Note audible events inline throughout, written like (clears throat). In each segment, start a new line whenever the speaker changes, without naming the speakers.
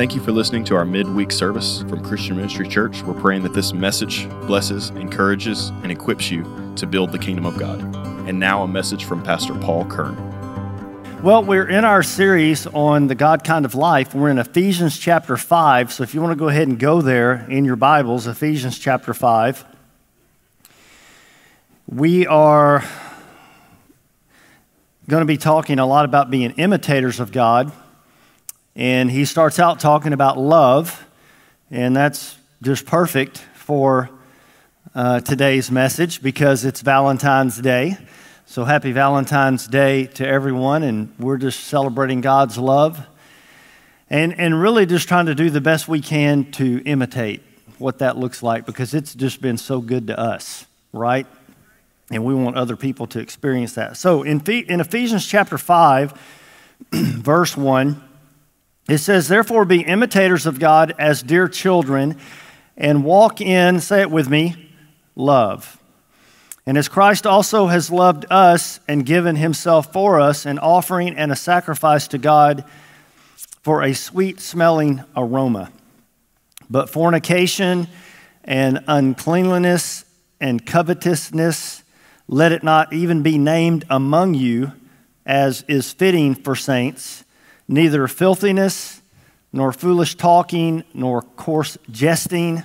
Thank you for listening to our midweek service from Christian Ministry Church. We're praying that this message blesses, encourages, and equips you to build the kingdom of God. And now, a message from Pastor Paul Kern.
Well, we're in our series on the God kind of life. We're in Ephesians chapter 5. So if you want to go ahead and go there in your Bibles, Ephesians chapter 5. We are going to be talking a lot about being imitators of God. And he starts out talking about love, and that's just perfect for uh, today's message because it's Valentine's Day. So happy Valentine's Day to everyone, and we're just celebrating God's love and, and really just trying to do the best we can to imitate what that looks like because it's just been so good to us, right? And we want other people to experience that. So in, in Ephesians chapter 5, (clears throat) verse 1, it says, Therefore be imitators of God as dear children and walk in, say it with me, love. And as Christ also has loved us and given himself for us, an offering and a sacrifice to God for a sweet smelling aroma. But fornication and uncleanliness and covetousness, let it not even be named among you as is fitting for saints, neither filthiness, nor foolish talking, nor coarse jesting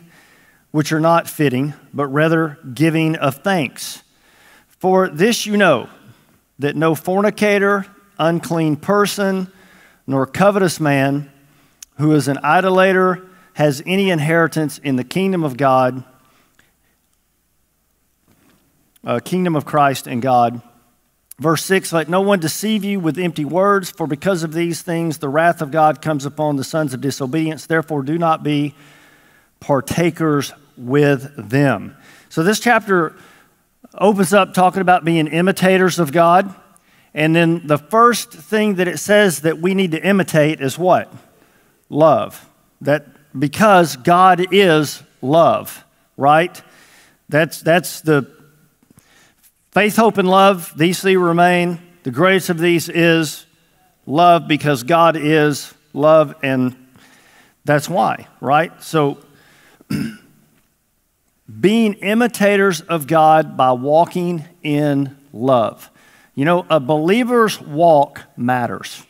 which are not fitting, but rather giving of thanks. For this you know, that no fornicator, unclean person, nor covetous man who is an idolater has any inheritance in the kingdom of God, uh, kingdom of Christ and God. Verse 6 Let no one deceive you with empty words, for because of these things the wrath of God comes upon the sons of disobedience. Therefore, do not be partakers with them. So this chapter opens up talking about being imitators of God. And then the first thing that it says that we need to imitate is what? Love. That because God is love, right? That's that's the faith, hope, and love, these three remain. The greatest of these is love because God is love, and that's why, right? So (clears throat) being imitators of God by walking in love. You know, a believer's walk matters.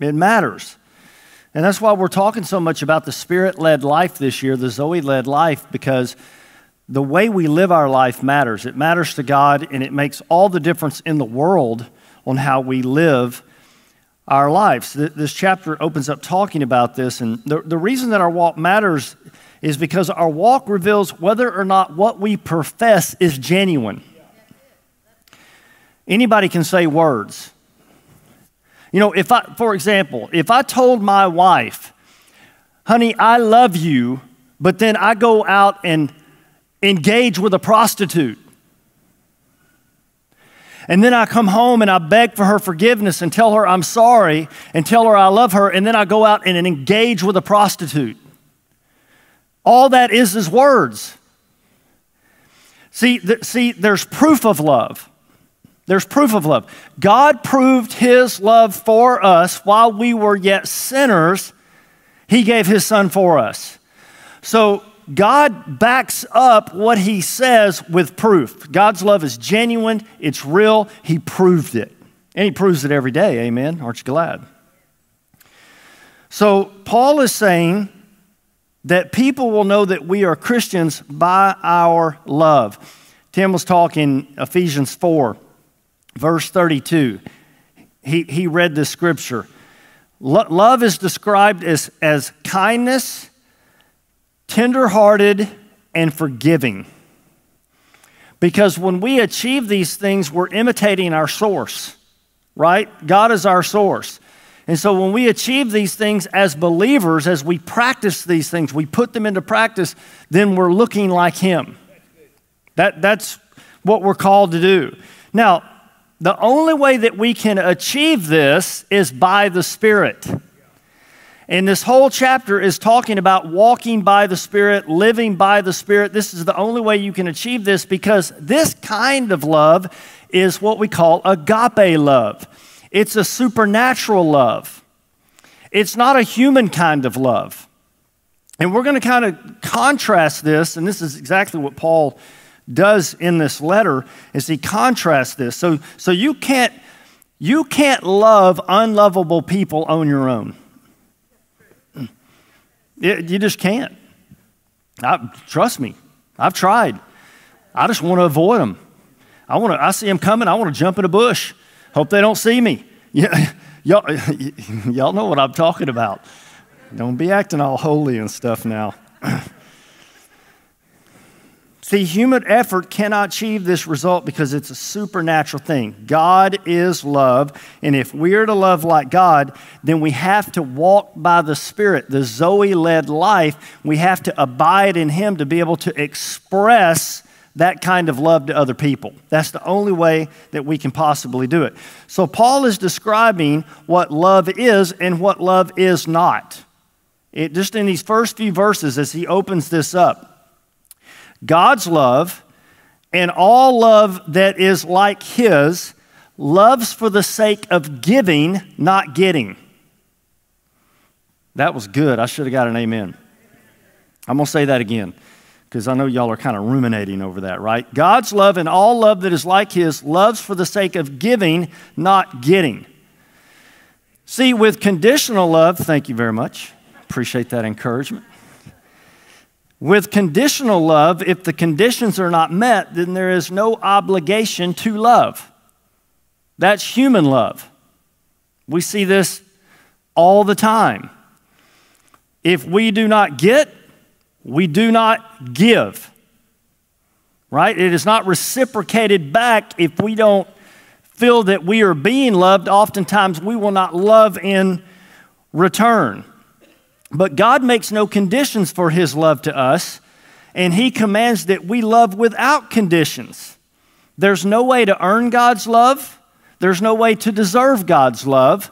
It matters. And that's why we're talking so much about the spirit led life this year, the Zoe led life, because the way we live our life matters. It matters to God, and it makes all the difference in the world on how we live our lives. This chapter opens up talking about this, and the, the reason that our walk matters is because our walk reveals whether or not what we profess is genuine. Anybody can say words. You know, if I, for example, if I told my wife, honey, I love you, but then I go out and engage with a prostitute, and then I come home and I beg for her forgiveness and tell her I'm sorry and tell her I love her, and then I go out and engage with a prostitute. All that is is words. See, th- see, there's proof of love. There's proof of love. God proved his love for us while we were yet sinners. He gave his son for us. So God backs up what he says with proof. God's love is genuine, it's real. He proved it. And he proves it every day. Amen. Aren't you glad? So Paul is saying that people will know that we are Christians by our love. Tim was talking Ephesians 4, verse 32. He, he read this scripture. Lo- love is described as, as kindness, tenderhearted, and forgiving. Because when we achieve these things, we're imitating our source, right? God is our source. And so when we achieve these things as believers, as we practice these things, we put them into practice, then we're looking like Him. That, that's what we're called to do. Now, the only way that we can achieve this is by the Spirit. And this whole chapter is talking about walking by the Spirit, living by the Spirit. This is the only way you can achieve this because this kind of love is what we call agape love. It's a supernatural love. It's not a human kind of love. And we're going to kind of contrast this, and this is exactly what Paul does in this letter, is he contrasts this. So, so you can't you can't love unlovable people on your own. It, you just can't. I, trust me, I've tried. I just want to avoid them. I want to. I see them coming. I want to jump in a bush. Hope they don't see me. (laughs) Yeah, y'all, (laughs) y'all know what I'm talking about. Don't be acting all holy and stuff now. (clears throat) See, human effort cannot achieve this result because it's a supernatural thing. God is love, and if we are to love like God, then we have to walk by the Spirit, the Zoe led life. We have to abide in Him to be able to express that kind of love to other people. That's the only way that we can possibly do it. So, Paul is describing what love is and what love is not. It, just in these first few verses, as he opens this up, God's love and all love that is like His loves for the sake of giving, not getting. That was good. I should have got an amen. I'm going to say that again because I know y'all are kind of ruminating over that, right? God's love and all love that is like His loves for the sake of giving, not getting. See, with conditional love, thank you very much. Appreciate that encouragement. With conditional love, if the conditions are not met, then there is no obligation to love. That's human love. We see this all the time. If we do not get, we do not give. Right? It is not reciprocated back if we don't feel that we are being loved. Oftentimes, we will not love in return. But God makes no conditions for his love to us, and he commands that we love without conditions. There's no way to earn God's love, there's no way to deserve God's love.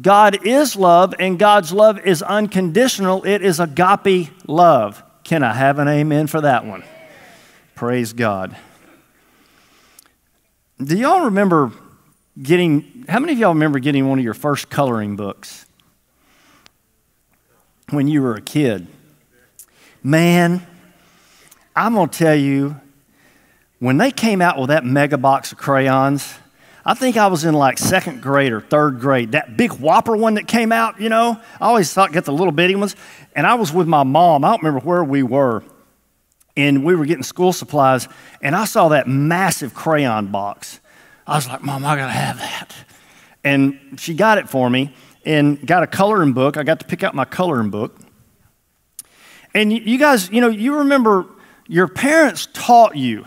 God is love, and God's love is unconditional. It is agape love. Can I have an amen for that one? Praise God. Do y'all remember getting, how many of y'all remember getting one of your first coloring books? When you were a kid. Man, I'm going to tell you, when they came out with that mega box of crayons, I think I was in like second grade or third grade. That big whopper one that came out, you know, I always thought get the little bitty ones. And I was with my mom. I don't remember where we were. And we were getting school supplies, and I saw that massive crayon box. I was like, Mom, I gotta have that. And she got it for me and got a coloring book. I got to pick out my coloring book. And you guys, you know, you remember your parents taught you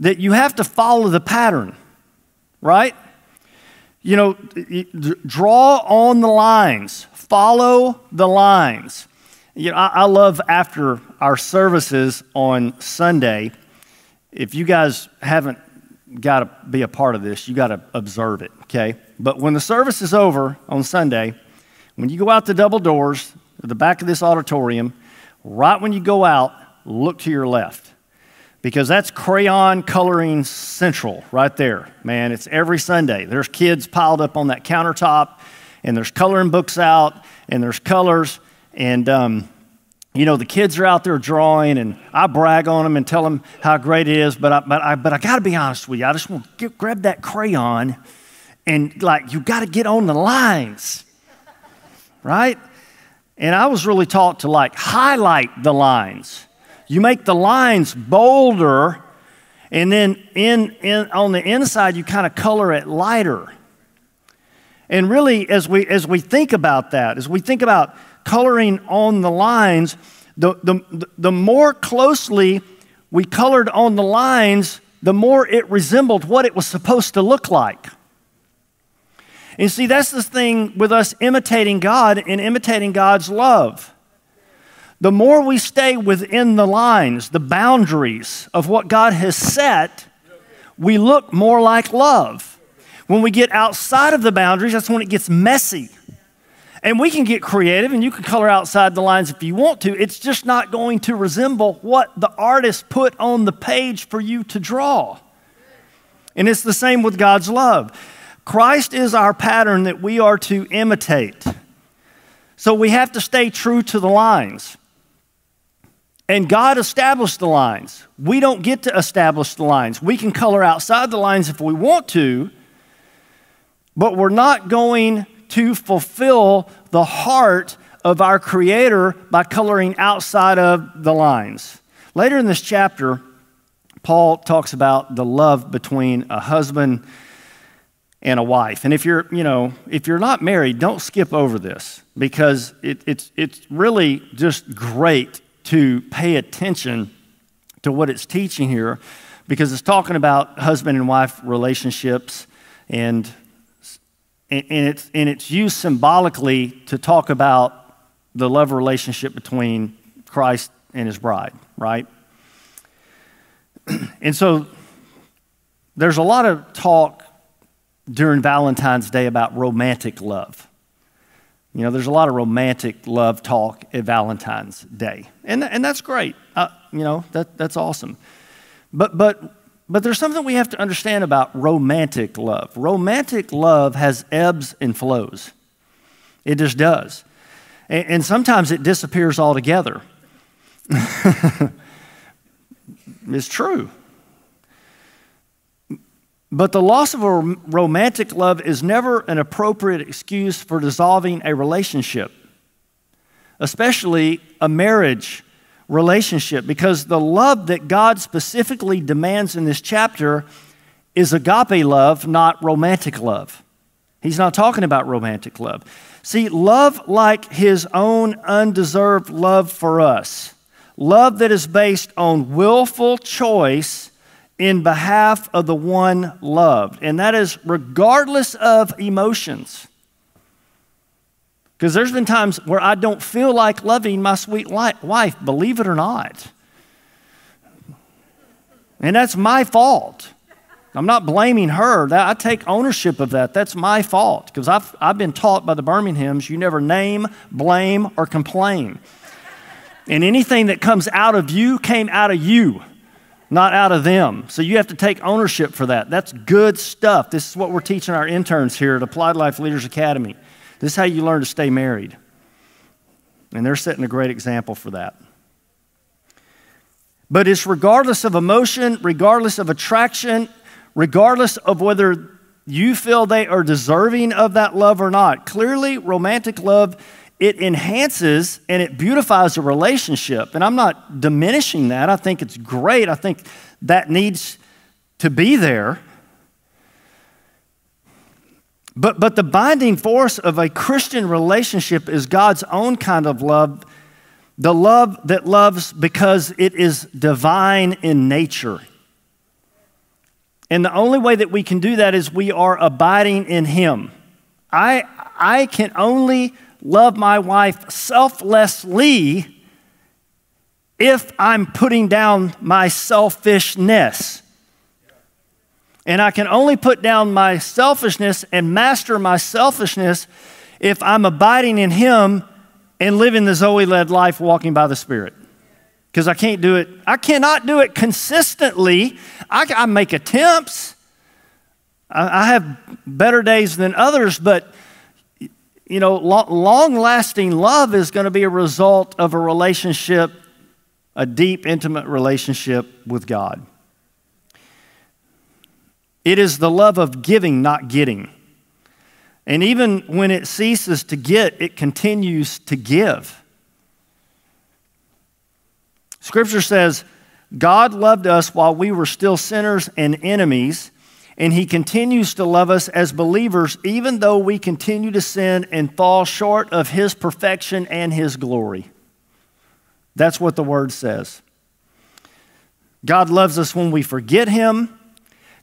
that you have to follow the pattern, right? You know, draw on the lines, follow the lines. You know, I, I love after our services on Sunday, if you guys haven't got to be a part of this, you got to observe it, okay? But when the service is over on Sunday, when you go out the double doors at the back of this auditorium, right when you go out, look to your left. Because that's crayon coloring central right there, man. It's every Sunday. There's kids piled up on that countertop, and there's coloring books out, and there's colors, and um, you know, the kids are out there drawing, and I brag on them and tell them how great it is, but I, but I, but I got to be honest with you. I just want to grab that crayon and like you got to get on the lines, right? And I was really taught to like highlight the lines. You make the lines bolder, and then in, in on the inside you kind of color it lighter. And really, as we as we think about that, as we think about coloring on the lines, the, the, the more closely we colored on the lines, the more it resembled what it was supposed to look like. And see, that's the thing with us imitating God and imitating God's love. The more we stay within the lines, the boundaries of what God has set, we look more like love. When we get outside of the boundaries, that's when it gets messy. And we can get creative and you can color outside the lines if you want to. It's just not going to resemble what the artist put on the page for you to draw. And it's the same with God's love. Christ is our pattern that we are to imitate. So we have to stay true to the lines. And God established the lines. We don't get to establish the lines. We can color outside the lines if we want to, but we're not going to fulfill the heart of our Creator by coloring outside of the lines. Later in this chapter, Paul talks about the love between a husband and a wife. And if you're, you know, if you're not married, don't skip over this because it, it's, it's really just great to pay attention to what it's teaching here because it's talking about husband and wife relationships and, and, it's, and it's used symbolically to talk about the love relationship between Christ and his bride, right? (clears throat) and so there's a lot of talk during Valentine's Day about romantic love. You know, there's a lot of romantic love talk at Valentine's Day, and, and that's great. Uh, you know, that, that's awesome. But, but, but there's something we have to understand about romantic love. Romantic love has ebbs and flows, it just does. And, and sometimes it disappears altogether. (laughs) it's true. But the loss of a romantic love is never an appropriate excuse for dissolving a relationship, especially a marriage relationship, because the love that God specifically demands in this chapter is agape love, not romantic love. He's not talking about romantic love. See, love like his own undeserved love for us, love that is based on willful choice in behalf of the one loved, and that is regardless of emotions. Because there's been times where I don't feel like loving my sweet wife, believe it or not. And that's my fault. I'm not blaming her. I take ownership of that. That's my fault. Because I've, I've been taught by the Birminghams you never name, blame, or complain. And anything that comes out of you came out of you not out of them. So you have to take ownership for that. That's good stuff. This is what we're teaching our interns here at Applied Life Leaders Academy. This is how you learn to stay married. And they're setting a great example for that. But it's regardless of emotion, regardless of attraction, regardless of whether you feel they are deserving of that love or not. Clearly, romantic love it enhances and it beautifies a relationship. And I'm not diminishing that. I think it's great. I think that needs to be there. But, but the binding force of a Christian relationship is God's own kind of love, the love that loves because it is divine in nature. And the only way that we can do that is we are abiding in Him. I, I can only love my wife selflessly if I'm putting down my selfishness. And I can only put down my selfishness and master my selfishness if I'm abiding in Him and living the Zoe led life walking by the Spirit. Because I can't do it, I cannot do it consistently. I, I make attempts. I, I have better days than others, but you know, long lasting love is going to be a result of a relationship, a deep, intimate relationship with God. It is the love of giving, not getting. And even when it ceases to get, it continues to give. Scripture says, God loved us while we were still sinners and enemies and He continues to love us as believers, even though we continue to sin and fall short of His perfection and His glory. That's what the Word says. God loves us when we forget Him.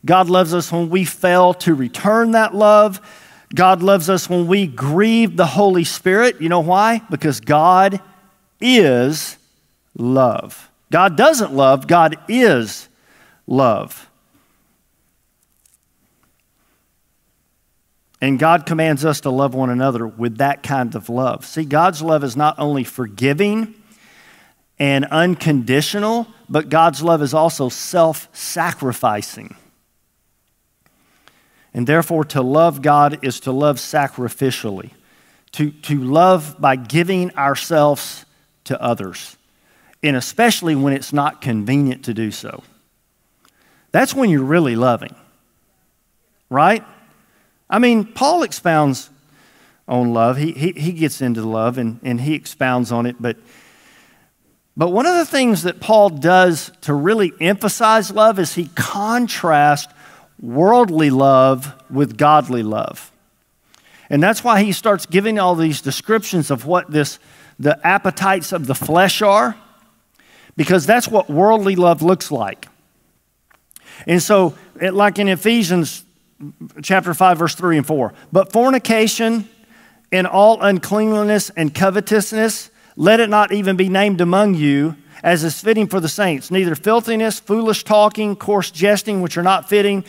God loves us when we fail to return that love. God loves us when we grieve the Holy Spirit. You know why? Because God is love. God doesn't love, God is love. And God commands us to love one another with that kind of love. See, God's love is not only forgiving and unconditional, but God's love is also self sacrificing. And therefore, to love God is to love sacrificially, to, to love by giving ourselves to others, and especially when it's not convenient to do so. That's when you're really loving, right? I mean, Paul expounds on love. He, he, he gets into love and, and he expounds on it, but, but one of the things that Paul does to really emphasize love is he contrasts worldly love with godly love. And that's why he starts giving all these descriptions of what this, the appetites of the flesh are, because that's what worldly love looks like. And so, it, like in Ephesians chapter 5, verse 3 and 4, but fornication and all uncleanliness and covetousness, let it not even be named among you as is fitting for the saints, neither filthiness, foolish talking, coarse jesting, which are not fitting,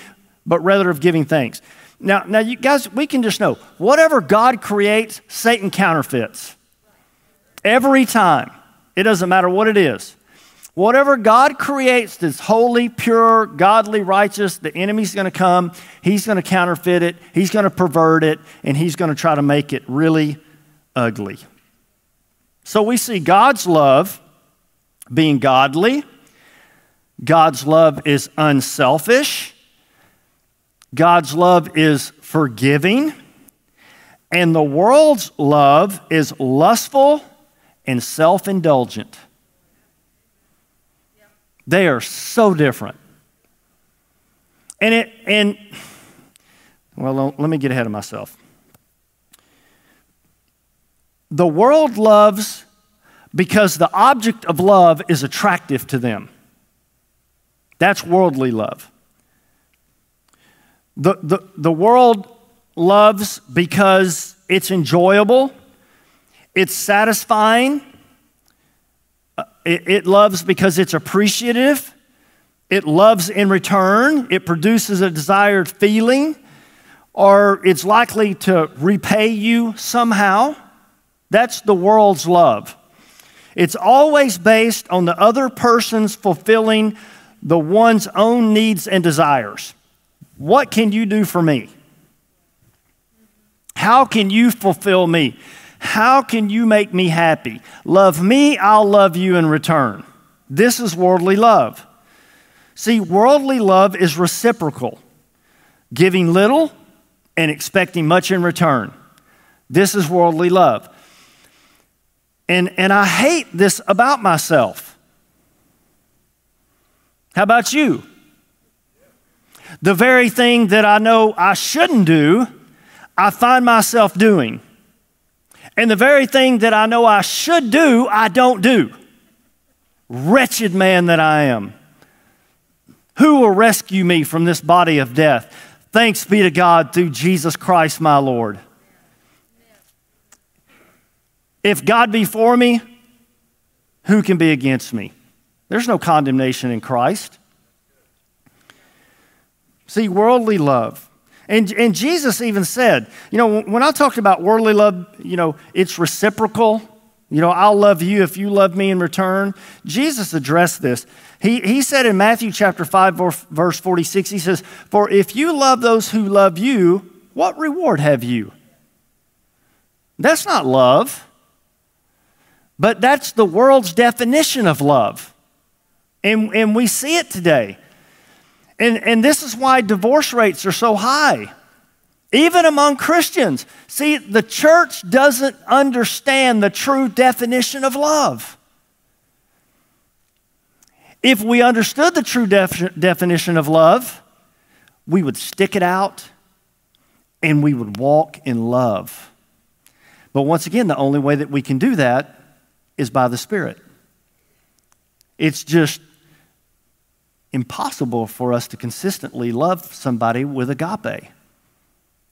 but rather of giving thanks. Now, now you guys, we can just know whatever God creates, Satan counterfeits. Every time. It doesn't matter what it is. Whatever God creates that's holy, pure, godly, righteous, the enemy's going to come. He's going to counterfeit it. He's going to pervert it. And he's going to try to make it really ugly. So we see God's love being godly. God's love is unselfish. God's love is forgiving, and the world's love is lustful and self indulgent. They are so different. And it, and, well, let me get ahead of myself. The world loves because the object of love is attractive to them. That's worldly love. The, the, the world loves because it's enjoyable, it's satisfying, uh, it, it loves because it's appreciative, it loves in return, it produces a desired feeling, or it's likely to repay you somehow. That's the world's love. It's always based on the other person's fulfilling the one's own needs and desires. What can you do for me? How can you fulfill me? How can you make me happy? Love me, I'll love you in return. This is worldly love. See, worldly love is reciprocal, giving little and expecting much in return. This is worldly love. And, and I hate this about myself. How about you? The very thing that I know I shouldn't do, I find myself doing. And the very thing that I know I should do, I don't do. Wretched man that I am. Who will rescue me from this body of death? Thanks be to God through Jesus Christ my Lord. If God be for me, who can be against me? There's no condemnation in Christ. See, worldly love. And, and Jesus even said, you know, when I talked about worldly love, you know, it's reciprocal. You know, I'll love you if you love me in return. Jesus addressed this. He, he said in Matthew chapter 5, verse 46, he says, For if you love those who love you, what reward have you? That's not love, but that's the world's definition of love. And, and we see it today. And, and this is why divorce rates are so high, even among Christians. See, the church doesn't understand the true definition of love. If we understood the true def- definition of love, we would stick it out and we would walk in love. But once again, the only way that we can do that is by the Spirit. It's just impossible for us to consistently love somebody with agape.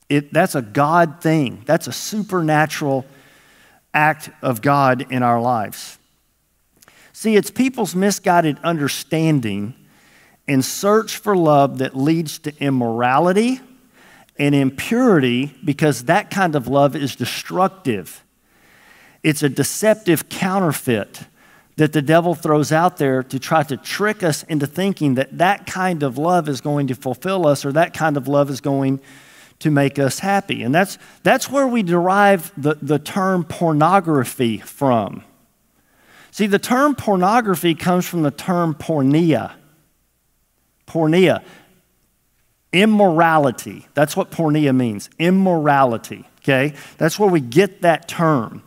It, that's a God thing, that's a supernatural act of God in our lives. See, it's people's misguided understanding and search for love that leads to immorality and impurity because that kind of love is destructive. It's a deceptive counterfeit that the devil throws out there to try to trick us into thinking that that kind of love is going to fulfill us or that kind of love is going to make us happy. And that's, that's where we derive the, the term pornography from. See, the term pornography comes from the term porneia. Porneia, immorality. That's what porneia means immorality, okay? That's where we get that term.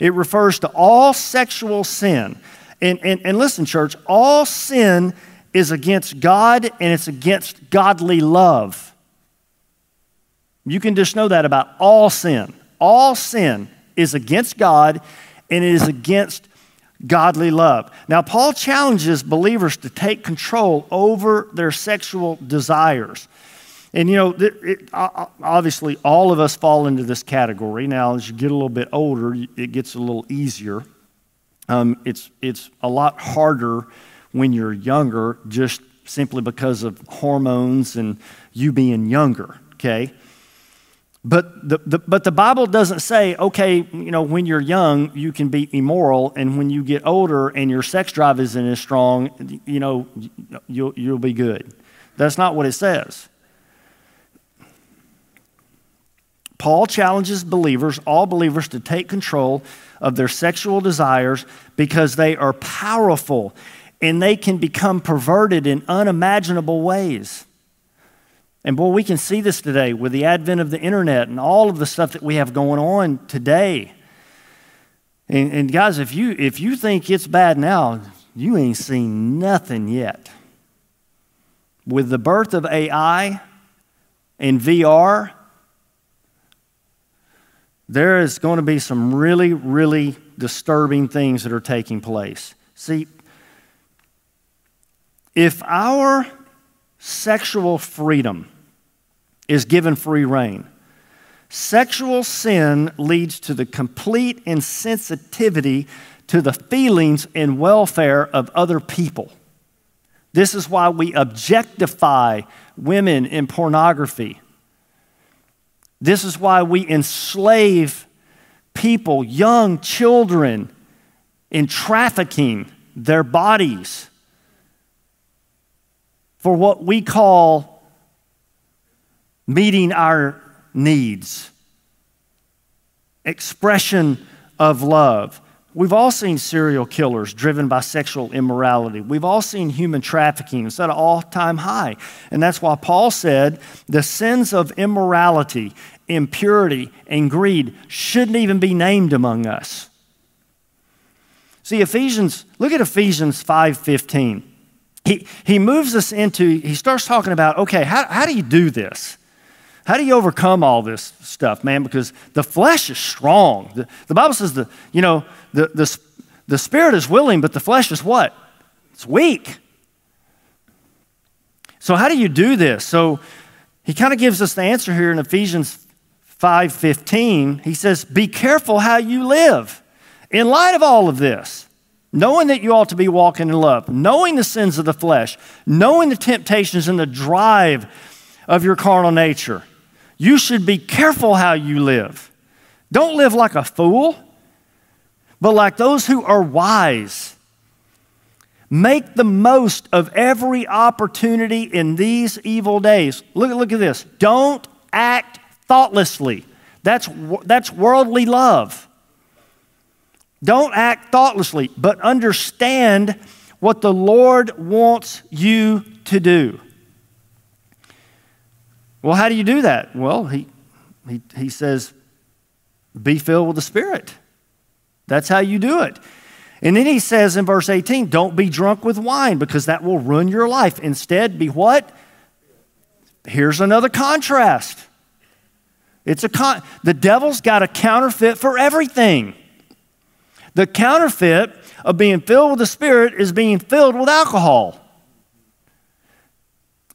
It refers to all sexual sin. And, and, and listen, church, all sin is against God and it's against godly love. You can just know that about all sin. All sin is against God and it is against godly love. Now, Paul challenges believers to take control over their sexual desires. And you know, it, obviously, all of us fall into this category. Now, as you get a little bit older, it gets a little easier. Um, it's, it's a lot harder when you're younger, just simply because of hormones and you being younger, okay? But the, the, but the Bible doesn't say, okay, you know, when you're young, you can be immoral, and when you get older and your sex drive isn't as strong, you know, you'll, you'll be good. That's not what it says. Paul challenges believers, all believers, to take control of their sexual desires because they are powerful and they can become perverted in unimaginable ways. And boy, we can see this today with the advent of the internet and all of the stuff that we have going on today. And, and, guys, if you, if you think it's bad now, you ain't seen nothing yet. With the birth of AI and VR, there is going to be some really, really disturbing things that are taking place. See, if our sexual freedom is given free rein. Sexual sin leads to the complete insensitivity to the feelings and welfare of other people. This is why we objectify women in pornography. This is why we enslave people, young children, in trafficking their bodies for what we call meeting our needs, expression of love. We've all seen serial killers driven by sexual immorality. We've all seen human trafficking. It's at an all time high. And that's why Paul said the sins of immorality, impurity, and greed shouldn't even be named among us. See, Ephesians, look at Ephesians 5:15. He, he moves us into, he starts talking about, okay, how, how do you do this? How do you overcome all this stuff, man? Because the flesh is strong. The, the Bible says the, you know, the, the, the spirit is willing, but the flesh is what? It's weak. So how do you do this? So he kind of gives us the answer here in Ephesians 5:15. He says, "Be careful how you live in light of all of this." knowing that you ought to be walking in love, knowing the sins of the flesh, knowing the temptations and the drive of your carnal nature. You should be careful how you live. Don't live like a fool, but like those who are wise. Make the most of every opportunity in these evil days. Look, look at this. Don't act thoughtlessly. That's, that's worldly love. Don't act thoughtlessly, but understand what the Lord wants you to do. Well, how do you do that? Well, he, he, he says, be filled with the Spirit. That's how you do it. And then he says in verse 18, don't be drunk with wine because that will ruin your life. Instead, be what? Here's another contrast. It's a con- the devil's got a counterfeit for everything. The counterfeit of being filled with the Spirit is being filled with alcohol.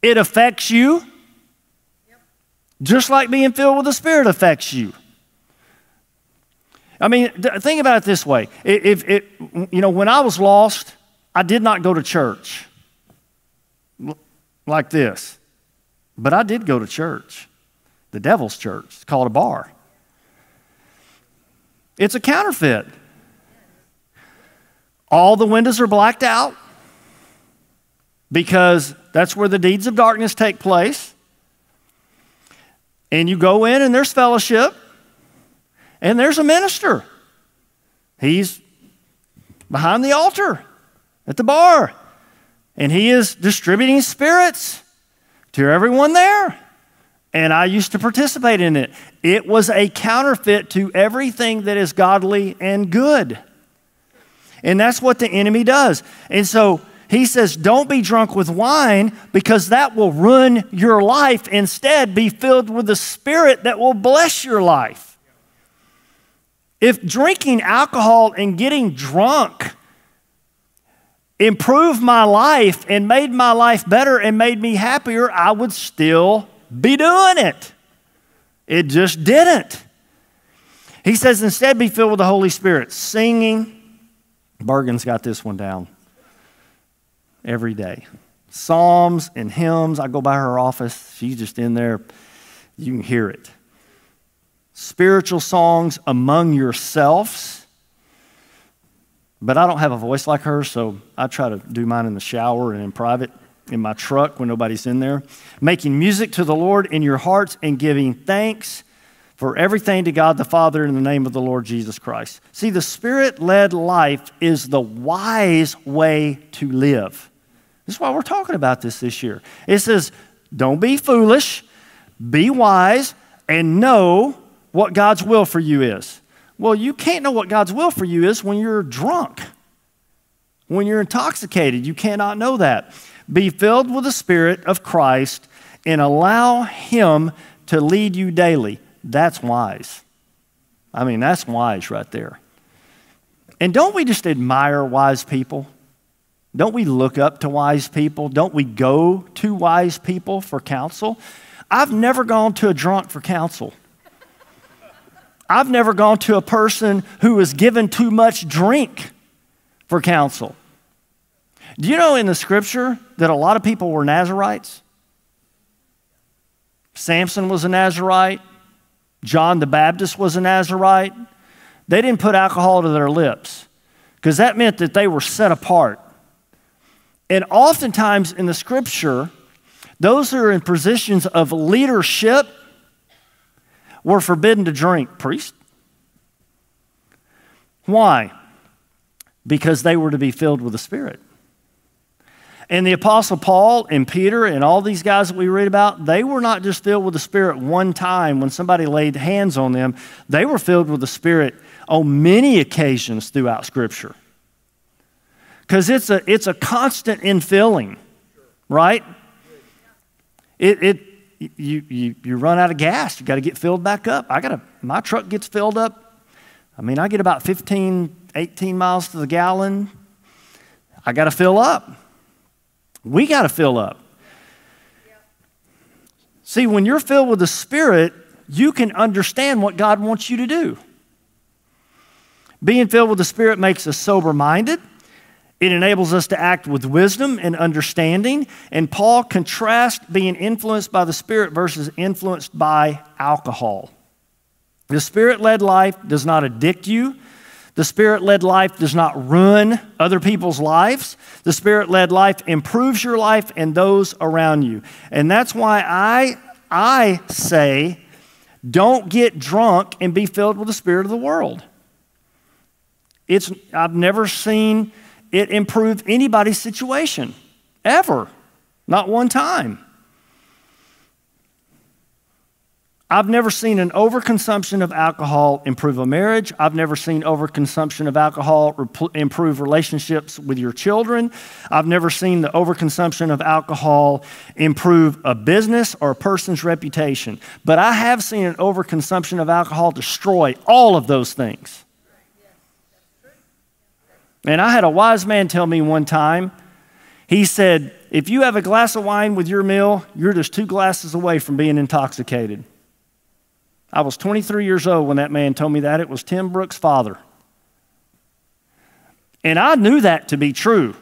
It affects you, just like being filled with the Spirit affects you. I mean, think about it this way. If, if, you know, when I was lost, I did not go to church like this, but I did go to church, the devil's church. It's called a bar. It's a counterfeit. All the windows are blacked out because that's where the deeds of darkness take place. And you go in, and there's fellowship, and there's a minister. He's behind the altar at the bar, and he is distributing spirits to everyone there. And I used to participate in it. It was a counterfeit to everything that is godly and good. And that's what the enemy does. And so he says, Don't be drunk with wine because that will ruin your life. Instead, be filled with the Spirit that will bless your life. If drinking alcohol and getting drunk improved my life and made my life better and made me happier, I would still be doing it. It just didn't. He says, instead, be filled with the Holy Spirit, singing. Bergen's got this one down every day. Psalms and hymns. I go by her office. She's just in there. You can hear it. Spiritual songs among yourselves. But I don't have a voice like her, so I try to do mine in the shower and in private in my truck when nobody's in there, making music to the Lord in your hearts and giving thanks for everything to God the Father in the name of the Lord Jesus Christ. See, the Spirit led life is the wise way to live. This is why we're talking about this this year. It says, don't be foolish, be wise, and know what God's will for you is. Well, you can't know what God's will for you is when you're drunk. When you're intoxicated, you cannot know that. Be filled with the Spirit of Christ and allow Him to lead you daily. That's wise. I mean, that's wise right there. And don't we just admire wise people? Don't we look up to wise people? Don't we go to wise people for counsel? I've never gone to a drunk for counsel. I've never gone to a person who was given too much drink for counsel. Do you know in the scripture that a lot of people were Nazarites? Samson was a Nazarite. John the Baptist was a Nazarite. They didn't put alcohol to their lips because that meant that they were set apart. And oftentimes in the scripture, those who are in positions of leadership were forbidden to drink. Priest? Why? Because they were to be filled with the Spirit. And the Apostle Paul and Peter and all these guys that we read about, they were not just filled with the Spirit one time when somebody laid hands on them, they were filled with the Spirit on many occasions throughout Scripture. Because it's a, it's a constant infilling, right? It, it, you, you, you run out of gas, you got to get filled back up. I got to, my truck gets filled up. I mean, I get about 15, 18 miles to the gallon. I got to fill up. We got to fill up. See, when you're filled with the Spirit, you can understand what God wants you to do. Being filled with the Spirit makes us sober minded. It enables us to act with wisdom and understanding. And Paul contrasts being influenced by the Spirit versus influenced by alcohol. The Spirit led life does not addict you, the Spirit led life does not ruin other people's lives. The Spirit led life improves your life and those around you. And that's why I, I say, don't get drunk and be filled with the Spirit of the world. It's, I've never seen it improve anybody's situation, ever. Not one time. I've never seen an overconsumption of alcohol improve a marriage. I've never seen overconsumption of alcohol rep- improve relationships with your children. I've never seen the overconsumption of alcohol improve a business or a person's reputation. But I have seen an overconsumption of alcohol destroy all of those things. And I had a wise man tell me one time, he said, if you have a glass of wine with your meal, you're just two glasses away from being intoxicated. I was 23 years old when that man told me that. It was Tim Brooks' father. And I knew that to be true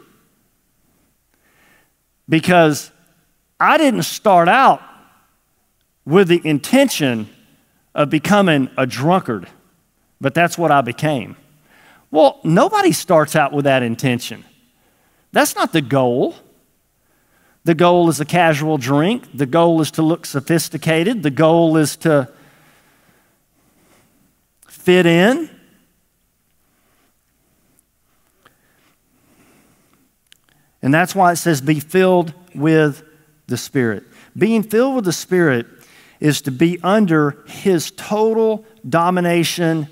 because I didn't start out with the intention of becoming a drunkard, but that's what I became. Well, nobody starts out with that intention. That's not the goal. The goal is a casual drink. The goal is to look sophisticated. The goal is to fit in. And that's why it says, be filled with the Spirit. Being filled with the Spirit is to be under His total domination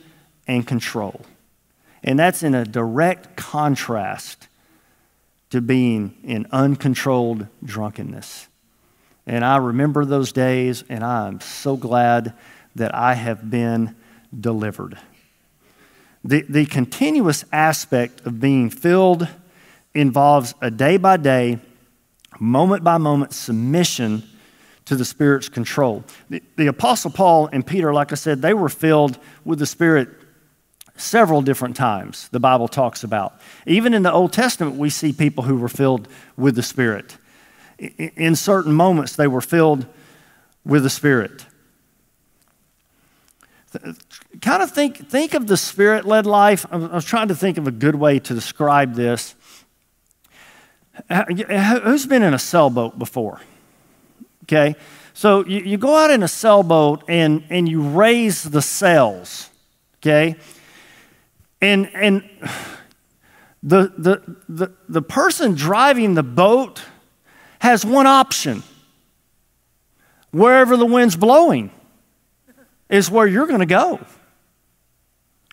and control. And that's in a direct contrast to being in uncontrolled drunkenness. And I remember those days, and I'm so glad that I have been delivered. The, the continuous aspect of being filled involves a day by day, moment by moment submission to the Spirit's control. The, the Apostle Paul and Peter, like I said, they were filled with the Spirit several different times, the Bible talks about. Even in the Old Testament, we see people who were filled with the Spirit. In certain moments, they were filled with the Spirit. Kind of think, think of the Spirit led life. I was trying to think of a good way to describe this. Who's been in a sailboat before? Okay, so you, you go out in a sailboat and, and you raise the sails, okay? And, and the, the, the, the person driving the boat has one option wherever the wind's blowing is where you're going to go.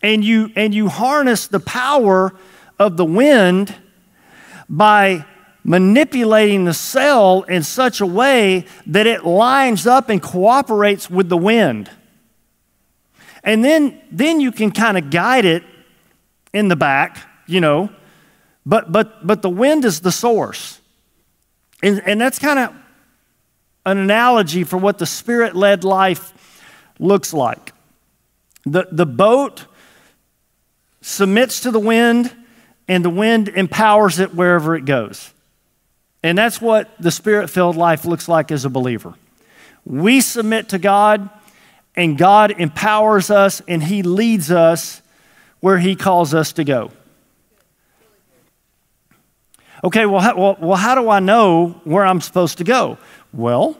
And you, and you harness the power of the wind by manipulating the sail in such a way that it lines up and cooperates with the wind. And then, then you can kind of guide it in the back, you know, but, but, but the wind is the source. And, and that's kind of an analogy for what the spirit led life looks like. The, the boat submits to the wind, and the wind empowers it wherever it goes. And that's what the spirit filled life looks like as a believer. We submit to God, and God empowers us, and He leads us where He calls us to go. Okay, well how, well, well, how do I know where I'm supposed to go? Well,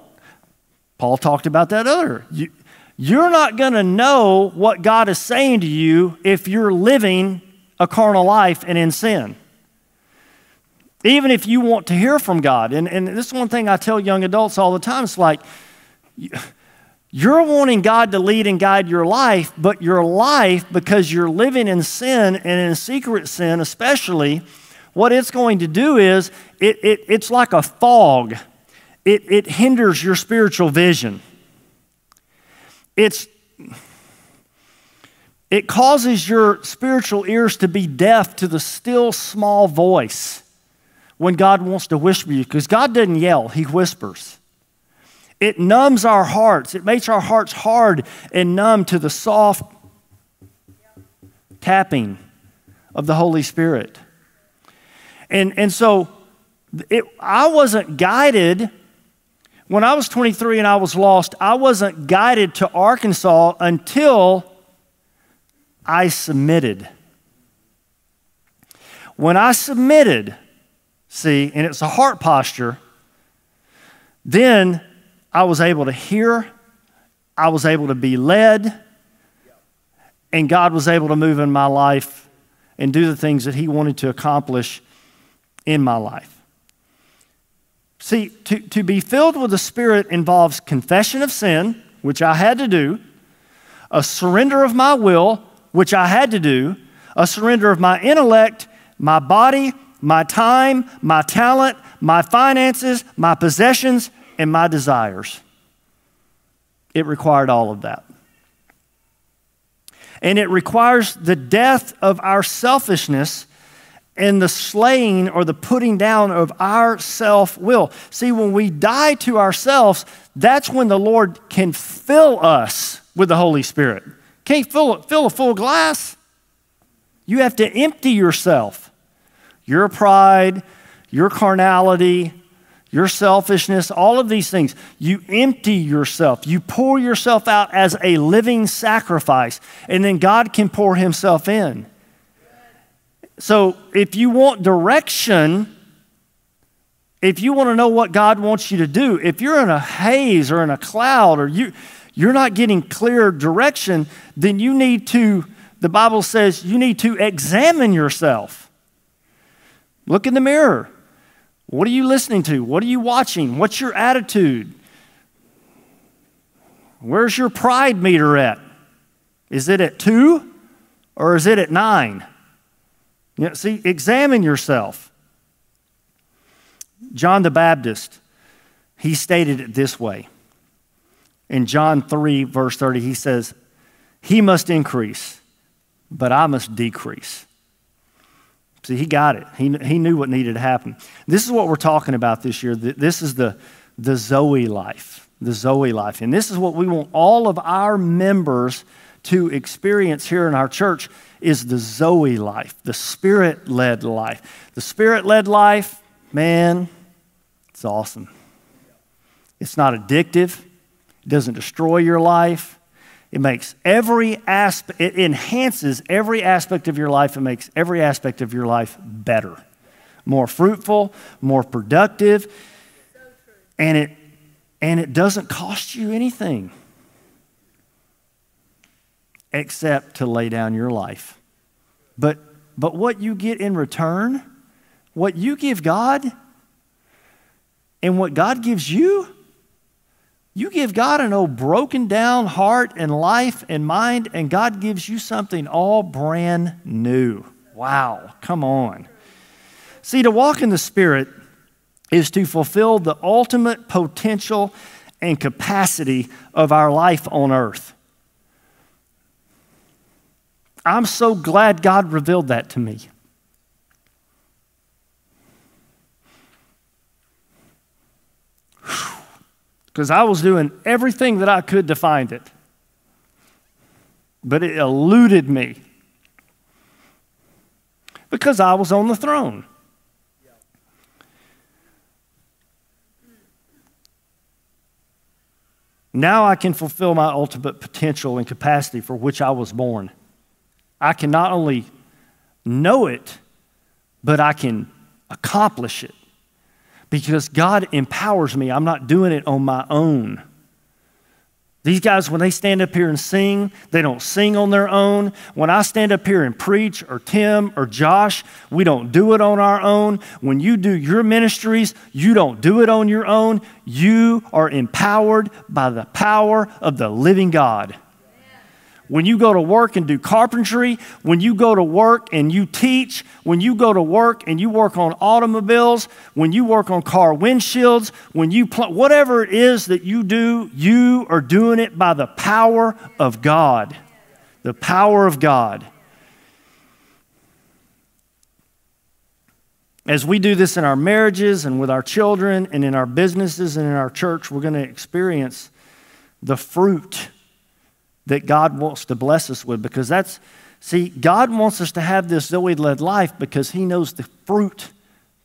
Paul talked about that other. You, you're not going to know what God is saying to you if you're living a carnal life and in sin even if you want to hear from God. And, and this is one thing I tell young adults all the time it's like, you're wanting God to lead and guide your life, but your life, because you're living in sin and in secret sin, especially, what it's going to do is it, it, it's like a fog, it, it hinders your spiritual vision. It's, it causes your spiritual ears to be deaf to the still small voice when God wants to whisper you, because God doesn't yell, He whispers. It numbs our hearts, it makes our hearts hard and numb to the soft tapping of the Holy Spirit. And, and so it, I wasn't guided when I was 23 and I was lost, I wasn't guided to Arkansas until I submitted. When I submitted, see, and it's a heart posture, then I was able to hear, I was able to be led, and God was able to move in my life and do the things that He wanted to accomplish in my life. See, to, to be filled with the Spirit involves confession of sin, which I had to do, a surrender of my will, which I had to do, a surrender of my intellect, my body, my time, my talent, my finances, my possessions, and my desires. It required all of that. And it requires the death of our selfishness and the slaying or the putting down of our self will. See, when we die to ourselves, that's when the Lord can fill us with the Holy Spirit. Can't fill, fill a full glass. You have to empty yourself your pride, your carnality, your selfishness, all of these things. You empty yourself. You pour yourself out as a living sacrifice, and then God can pour Himself in. So if you want direction, if you want to know what God wants you to do, if you're in a haze or in a cloud or you, you're not getting clear direction, then you need to, the Bible says, you need to examine yourself. Look in the mirror. What are you listening to? What are you watching? What's your attitude? Where's your pride meter at? Is it at two or is it at nine? You know, see, examine yourself. John the Baptist, he stated it this way. In John 3, verse 30, he says, He must increase, but I must decrease. See, he got it. He, he knew what needed to happen. This is what we're talking about this year. This is the, the Zoe life, the Zoe life. And this is what we want all of our members to experience here in our church is the Zoe life, the spirit-led life. The spirit-led life, man, it's awesome. It's not addictive. It doesn't destroy your life. It makes every aspect, it enhances every aspect of your life. It makes every aspect of your life better, more fruitful, more productive. And it, and it doesn't cost you anything except to lay down your life. But, but what you get in return, what you give God, and what God gives you, you give God an old broken down heart and life and mind, and God gives you something all brand new. Wow, come on. See, to walk in the Spirit is to fulfill the ultimate potential and capacity of our life on earth. I'm so glad God revealed that to me. Because I was doing everything that I could to find it. But it eluded me because I was on the throne. Now I can fulfill my ultimate potential and capacity for which I was born. I can not only know it, but I can accomplish it because God empowers me. I'm not doing it on my own. These guys, when they stand up here and sing, they don't sing on their own. When I stand up here and preach, or Tim or Josh, we don't do it on our own. When you do your ministries, you don't do it on your own. You are empowered by the power of the living God. When you go to work and do carpentry, when you go to work and you teach, when you go to work and you work on automobiles, when you work on car windshields, when you pl- whatever it is that you do, you are doing it by the power of God. The power of God. As we do this in our marriages and with our children and in our businesses and in our church, we're going to experience the fruit that God wants to bless us with because that's, see, God wants us to have this Zoe led life because He knows the fruit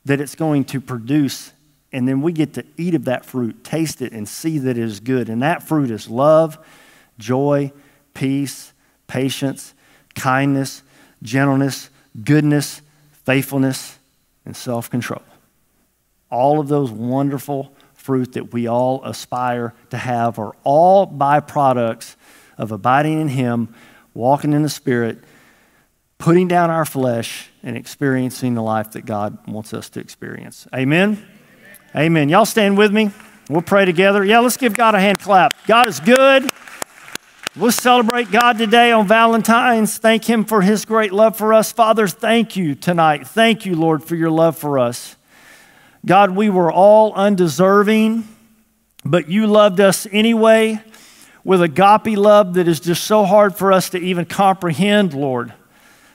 that it's going to produce. And then we get to eat of that fruit, taste it, and see that it is good. And that fruit is love, joy, peace, patience, kindness, gentleness, goodness, faithfulness, and self control. All of those wonderful fruit that we all aspire to have are all byproducts of abiding in Him, walking in the Spirit, putting down our flesh, and experiencing the life that God wants us to experience. Amen? Amen. Amen. Y'all stand with me. We'll pray together. Yeah, let's give God a hand clap. God is good. We'll celebrate God today on Valentine's. Thank Him for His great love for us. Father, thank you tonight. Thank you, Lord, for your love for us. God, we were all undeserving, but you loved us anyway with agape love that is just so hard for us to even comprehend, Lord.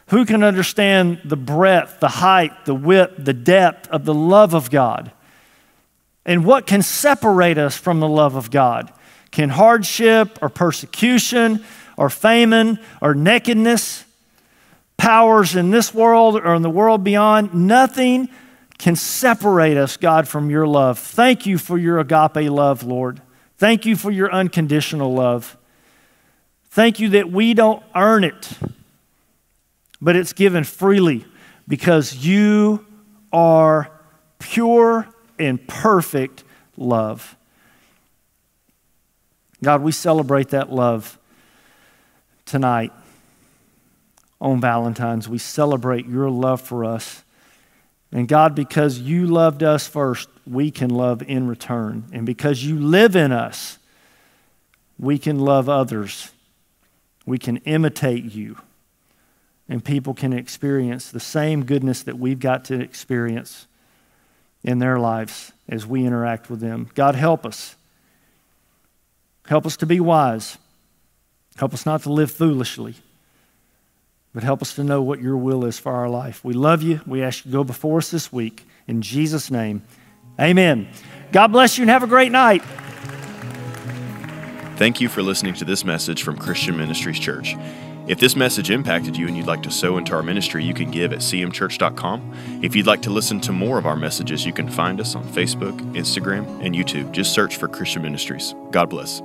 Who can understand the breadth, the height, the width, the depth of the love of God? And what can separate us from the love of God? Can hardship or persecution or famine or nakedness, powers in this world or in the world beyond, nothing can separate us, God, from your love. Thank you for your agape love, Lord. Thank you for your unconditional love. Thank you that we don't earn it, but it's given freely because you are pure and perfect love. God, we celebrate that love tonight on Valentine's. We celebrate your love for us. And God, because you loved us first, we can love in return. And because you live in us, we can love others. We can imitate you. And people can experience the same goodness that we've got to experience in their lives as we interact with them. God, help us. Help us to be wise. Help us not to live foolishly, but help us to know what your will is for our life. We love you. We ask you to go before us this week. In Jesus' name, amen. God bless you and have a great night.
Thank you for listening to this message from Christian Ministries Church. If this message impacted you and you'd like to sow into our ministry, you can give at cmchurch.com. If you'd like to listen to more of our messages, you can find us on Facebook, Instagram, and YouTube. Just search for Christian Ministries. God bless.